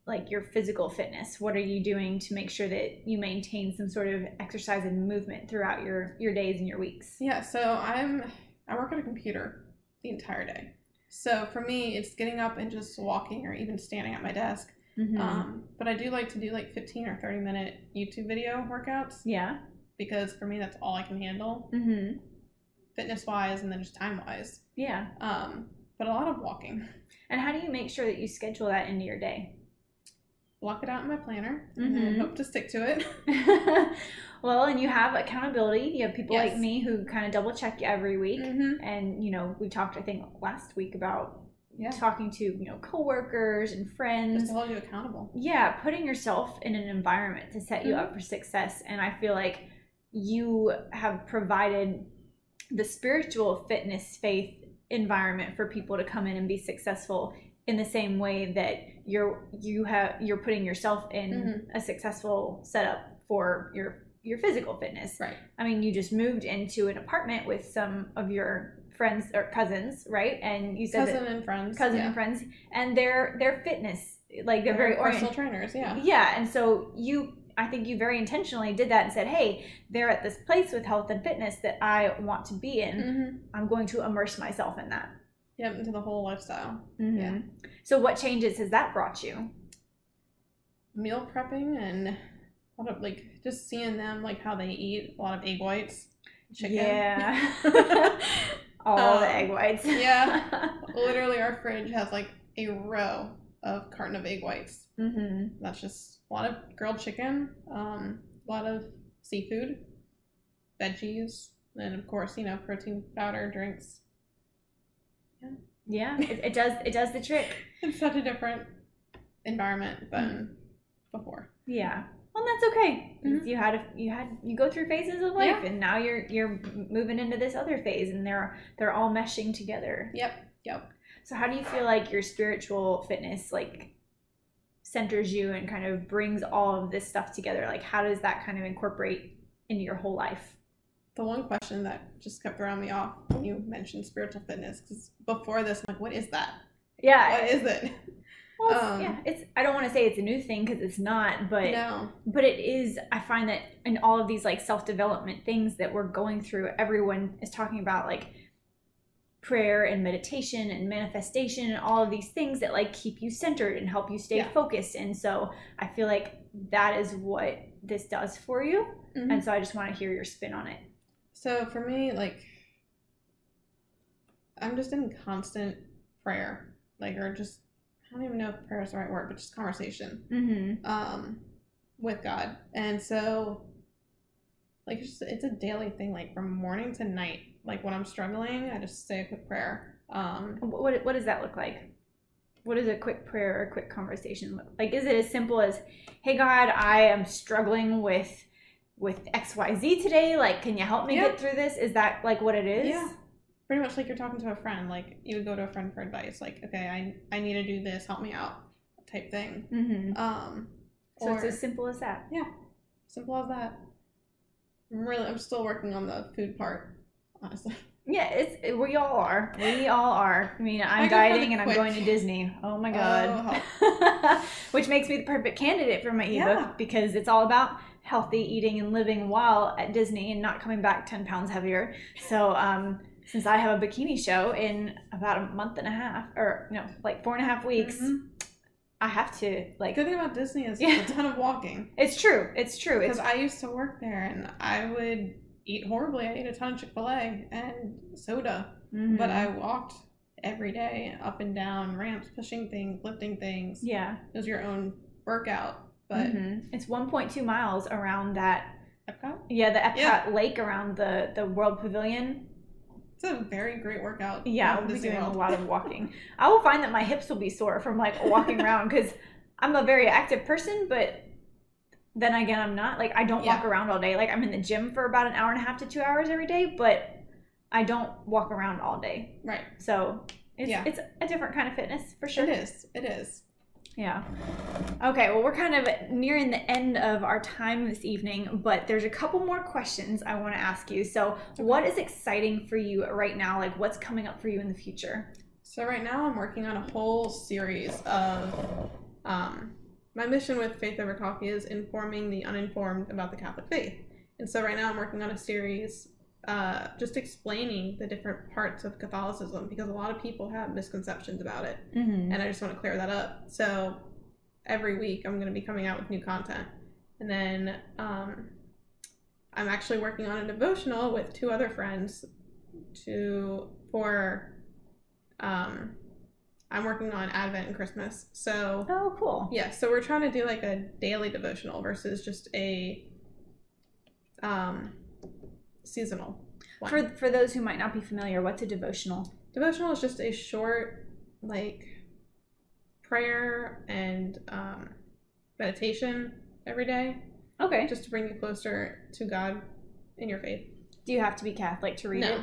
like your physical fitness? What are you doing to make sure that you maintain some sort of exercise and movement throughout your your days and your weeks? Yeah, so I'm I work at a computer the entire day. So for me, it's getting up and just walking or even standing at my desk. Mhm. Um, but I do like to do like 15 or 30 minute YouTube video workouts yeah. because for me, that's all I can handle, hmm fitness wise and then just time wise. Yeah. Um, but a lot of walking. And how do you make sure that you schedule that into your day? Block it out in my planner and then Mhm. hope to stick to it. [laughs] [laughs] well, and you have accountability. You have people like me who kind of double check you every week. Mm-hmm. And you know, we talked I think last week about Yeah. talking to you know coworkers and friends. Just to hold you accountable. yeah, putting yourself in an environment to set you Mhm. up for success. And I feel like you have provided the spiritual fitness faith environment for people to come in and be successful in the same way that you're you have you're putting yourself in Mhm. a successful setup for your your physical fitness. Right. I mean, you just moved into an apartment with some of your friends or cousins, right? And you said Cousin that and friends. cousin yeah. and friends and their their fitness like they're, very personal oriented trainers. Yeah. yeah and so you i think you very intentionally did that and said hey they're at this place with health and fitness that i want to be in Mm-hmm. i'm going to immerse myself in that Yep, into the whole lifestyle. Mhm. Yeah. so what changes has that brought you meal prepping and a lot of like just seeing them like how they eat a lot of egg whites chicken. Yeah. [laughs] All Um, the egg whites. yeah. [laughs] literally our fridge has like a row of carton of egg whites. Hmm that's just a lot of grilled chicken um a lot of seafood veggies and of course you know protein powder drinks. Yeah. It, it does it does the trick. [laughs] It's such a different environment than before. Yeah well that's okay Mhm. you had a, you had you go through phases of life Yeah. and now you're you're moving into this other phase and they're they're all meshing together yep yep So how do you feel like your spiritual fitness like centers you and kind of brings all of this stuff together? Like how does that kind of incorporate into your whole life? the one question that just kept throwing me off when you mentioned spiritual fitness because before this i'm like what is that Yeah. what is it well, um, yeah, it's I don't want to say it's a new thing because it's not, but no but it is I find that in all of these like self-development things that we're going through, everyone is talking about like prayer and meditation and manifestation and all of these things that like keep you centered and help you stay Yeah. focused. And so I feel like that is what this does for you. Mhm. And so I just want to hear your spin on it. So for me, like, I'm just in constant prayer, like, or just I don't even know if prayer is the right word, but just conversation, Mm-hmm. um, with God, and so, like, it's, just, it's a daily thing, like from morning to night. Like when I'm struggling, I just say a quick prayer. Um, What, what does that look like? What does a quick prayer or a quick conversation look like? Is it as simple as, "Hey God, I am struggling with with X Y Z today. Like, can you help me Yeah. get through this?" Is that like what it is? Yeah. Pretty much like you're talking to a friend. Like you would go to a friend for advice, like, okay, I I need to do this, help me out, type thing. Mm-hmm. Um, So it's as simple as that. Yeah, simple as that. I'm really, I'm still working on the food part, honestly. Yeah, it's it, we all are. We all are. I mean, I'm I go for the dieting and I'm going to Disney. Oh my god. Oh, [laughs] Which makes me the perfect candidate for my ebook Yeah. because it's all about healthy eating and living while at Disney and not coming back 10 pounds heavier. So, um, since I have a bikini show in about a month and a half, or no, like four and a half weeks, Mhm. I have to like. Good thing about Disney is Yeah. a ton of walking. [laughs] It's true. It's true. Because I used to work there and I would eat horribly. I ate a ton of Chick fil A and soda, Mhm. but I walked every day up and down ramps, pushing things, lifting things. yeah. It was your own workout. But Mhm. it's 1.2 miles around that Epcot? Yeah, the Epcot Yeah. Lake around the the World Pavilion. It's a very great workout. Yeah, we'll be doing a lot of walking. I will find that my hips will be sore from like walking around [laughs] because I'm a very active person, but then again, I'm not. Like, I don't walk around all day. Like, I'm in the gym for about an hour and a half to two hours every day, but I don't walk around all day. Right. So it's, Yeah. it's a different kind of fitness for sure. It is. It is. Yeah. Okay, well, we're kind of nearing the end of our time this evening, but there's a couple more questions I want to ask you. So, what is exciting for you right now? Like, what's coming up for you in the future? So right now I'm working on a whole series of um, my mission with Faith Over Coffee is informing the uninformed about the Catholic faith. And so right now I'm working on a series uh, just explaining the different parts of Catholicism because a lot of people have misconceptions about it. Mm-hmm. and I just want to clear that up. So every week I'm going to be coming out with new content, and then um, I'm actually working on a devotional with two other friends to for um, I'm working on Advent and Christmas. So Oh, cool. yeah, so we're trying to do like a daily devotional versus just a um, seasonal. One. For for those who might not be familiar, what's a devotional? Devotional is just a short, like, prayer and um, meditation every day, Okay. just to bring you closer to God in your faith. Do you have to be Catholic to read no, it?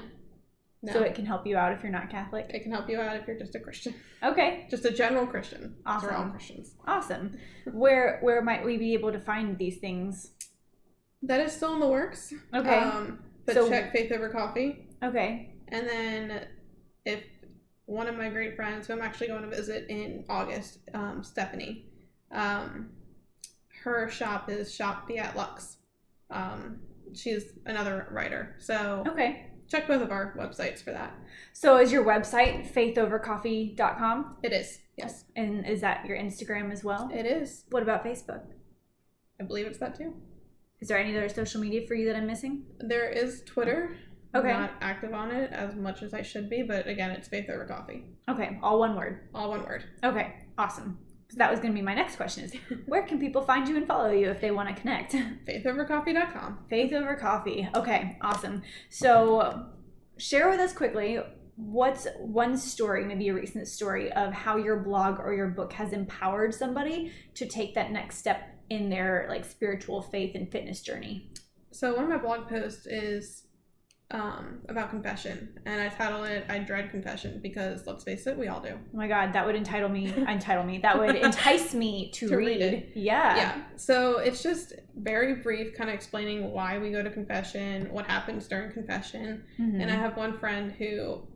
no, So it can help you out if you're not Catholic. it can help you out if you're just a Christian, Okay. [laughs] just a general Christian. 'cause We're all Awesome. Christians. Awesome. [laughs] Where where might we be able to find these things? That is still in the works. Okay. Um, but So- check Faith Over Coffee, Okay. and then if one of my great friends, who I'm actually going to visit in August, um, Stephanie, um, her shop is Shop Fiat Lux. Um, she's another writer. So Okay. check both of our websites for that. So is your website faithovercoffee.com? It is. Yes, And is that your Instagram as well? it is. What about Facebook? I believe it's that too. Is there any other social media for you that I'm missing? There is Twitter. Okay. I'm not active on it as much as I should be, but again, it's Faith Over Coffee. Okay, all one word. All one word. Okay, awesome. So that was going to be my next question is [laughs] where can people find you and follow you if they want to connect? FaithOverCoffee.com. Faith over coffee. Okay, awesome. So share with us quickly what's one story, maybe a recent story of how your blog or your book has empowered somebody to take that next step in their like spiritual faith and fitness journey. So one of my blog posts is um, about confession, and I title it "I Dread Confession" because let's face it, we all do. Oh my god, that would entitle me entitle me. That would entice me [laughs] to, To read. read. Yeah. yeah. So it's just very brief, kind of explaining why we go to confession, what happens during confession, Mhm. and I have one friend who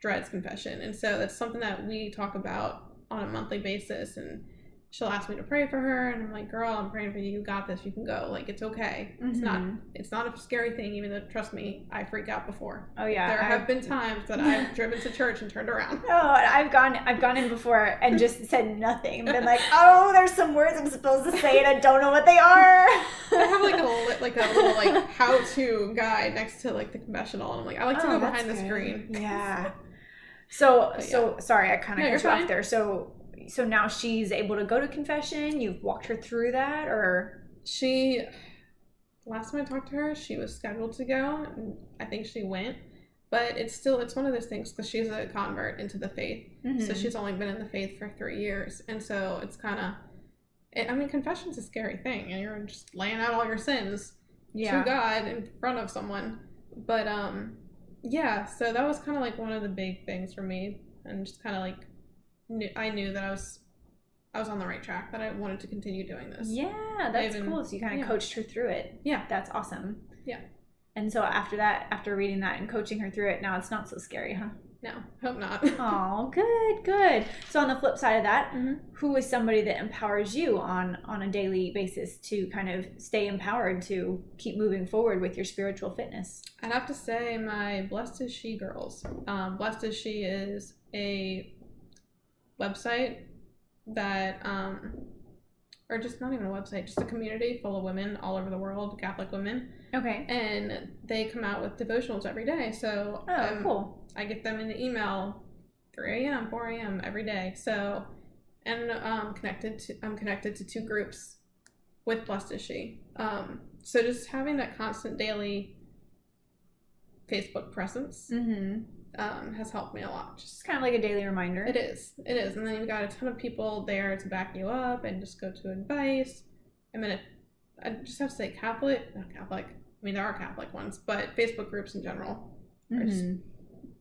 dreads confession, and so that's something that we talk about on a monthly basis, and she'll ask me to pray for her, and I'm like, "Girl, I'm praying for you. You got this. You can go. Like it's okay. It's not. Mhm. It's not a scary thing. Even though, trust me, I freak out before. Oh yeah. there I- have been times that I've [laughs] driven to church and turned around. [laughs] Oh, I've gone I've gone in before and just said nothing. Been like, oh, there's some words I'm supposed to say and I don't know what they are. [laughs] I have like a li- like a little like how to guide next to like the confessional, and I'm like, I like to Oh, go behind the good. screen. Yeah. So But so sorry, I kind of No, cut you off there. So so now she's able to go to confession. You've walked her through that, or She last time I talked to her, she was scheduled to go, and I think she went. But it's still it's one of those things because she's a convert into the faith, so Mhm. she's only been in the faith for three years, and so it's kind of. I mean, confession's a scary thing, and you're just laying out all your sins yeah. to God in front of someone. But um, yeah. So that was kind of like one of the big things for me, and just kind of like, knew, I knew that I was, I was on the right track. That I wanted to continue doing this. Yeah, that's even- cool. So you kind of yeah. coached her through it. Yeah. That's awesome. Yeah. And so after that, after reading that and coaching her through it, now it's not so scary, huh? No, hope not. [laughs] Oh, good, good. So on the flip side of that, Mhm. who is somebody that empowers you on on a daily basis to kind of stay empowered to keep moving forward with your spiritual fitness? I'd have to say my Blessed is She girls. Um, Blessed is She is a website that, um, or just not even a website, just a community full of women all over the world, Catholic women, Okay. and they come out with devotionals every day. So Oh, um, cool. I get them in the email 3 a.m., 4 a.m. every day. So, and um, connected to I'm connected to two groups with Blessed is She. Um, so just having that constant daily Facebook presence Mm-hmm. Um, has helped me a lot. Just kind of like a daily reminder. it is, it is, and then you've got a ton of people there to back you up and just go to advice. I mean, I just have to say Catholic, not Catholic. I mean, there are Catholic ones, but Facebook groups in general, Mhm.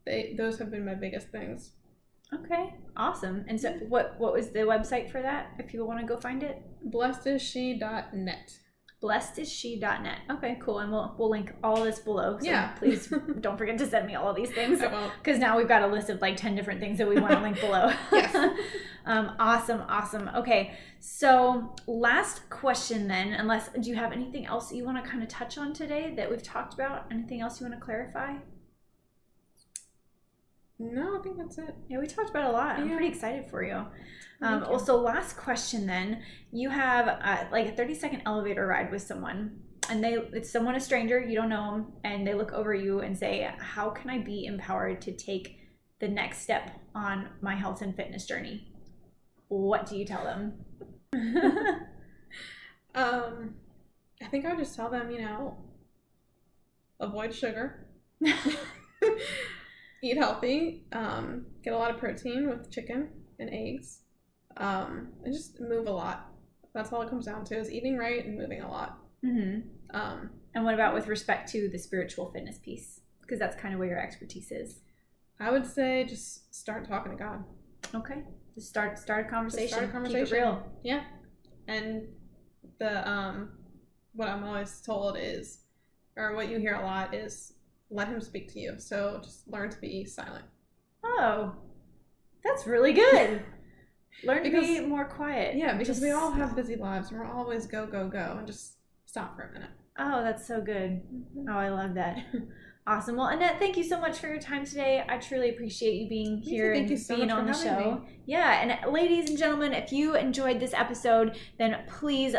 they those have been my biggest things. Okay, awesome. And so, what what was the website for that? If people want to go find it, Blessedisshe.net. blessedisshe.net. Okay, cool. And we'll we'll link all this below. So Yeah. please [laughs] don't forget to send me all of these things. [laughs] Because now we've got a list of like 10 different things that we want to link below. [laughs] Yes. um, awesome, awesome. Okay, so last question then, unless, do you have anything else that you want to kind of touch on today that we've talked about? Anything else you want to clarify? No, I think that's it. Yeah, we talked about a lot. I'm Yeah. pretty excited for you. Um, you. also, last question then. You have uh, like a 30 second elevator ride with someone, and they it's someone a stranger you don't know them, and they look over you and say, "How can I be empowered to take the next step on my health and fitness journey?" What do you tell them? [laughs] Um, I think I would just tell them, you know, avoid sugar, [laughs] [laughs] eat healthy, um, get a lot of protein with chicken and eggs, um, and just move a lot. That's all it comes down to is eating right and moving a lot. hmm Um, And what about with respect to the spiritual fitness piece? Because that's kind of where your expertise is. I would say just start talking to God. Okay, just start start a conversation. start a Keep conversation. it real. Yeah. And the um what I'm always told is or what you hear a lot is let him speak to you. So just learn to be silent. Oh, that's really good. [laughs] Learn to be more quiet. Yeah, because we all have busy lives and we're always go, go, go and just stop for a minute. Oh, that's so good. Mm-hmm. Oh, I love that. [laughs] Awesome. Well, Annette, thank you so much for your time today. I truly appreciate you being here Thank and you so being much on the show. Yeah, and ladies and gentlemen, if you enjoyed this episode, then please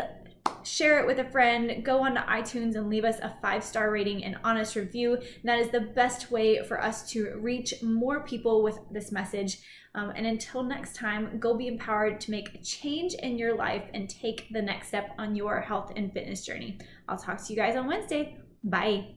share it with a friend. Go on to iTunes and leave us a five star rating and honest review. That is the best way for us to reach more people with this message. Um, and until next time, go be empowered to make a change in your life and take the next step on your health and fitness journey. I'll talk to you guys on Wednesday. Bye.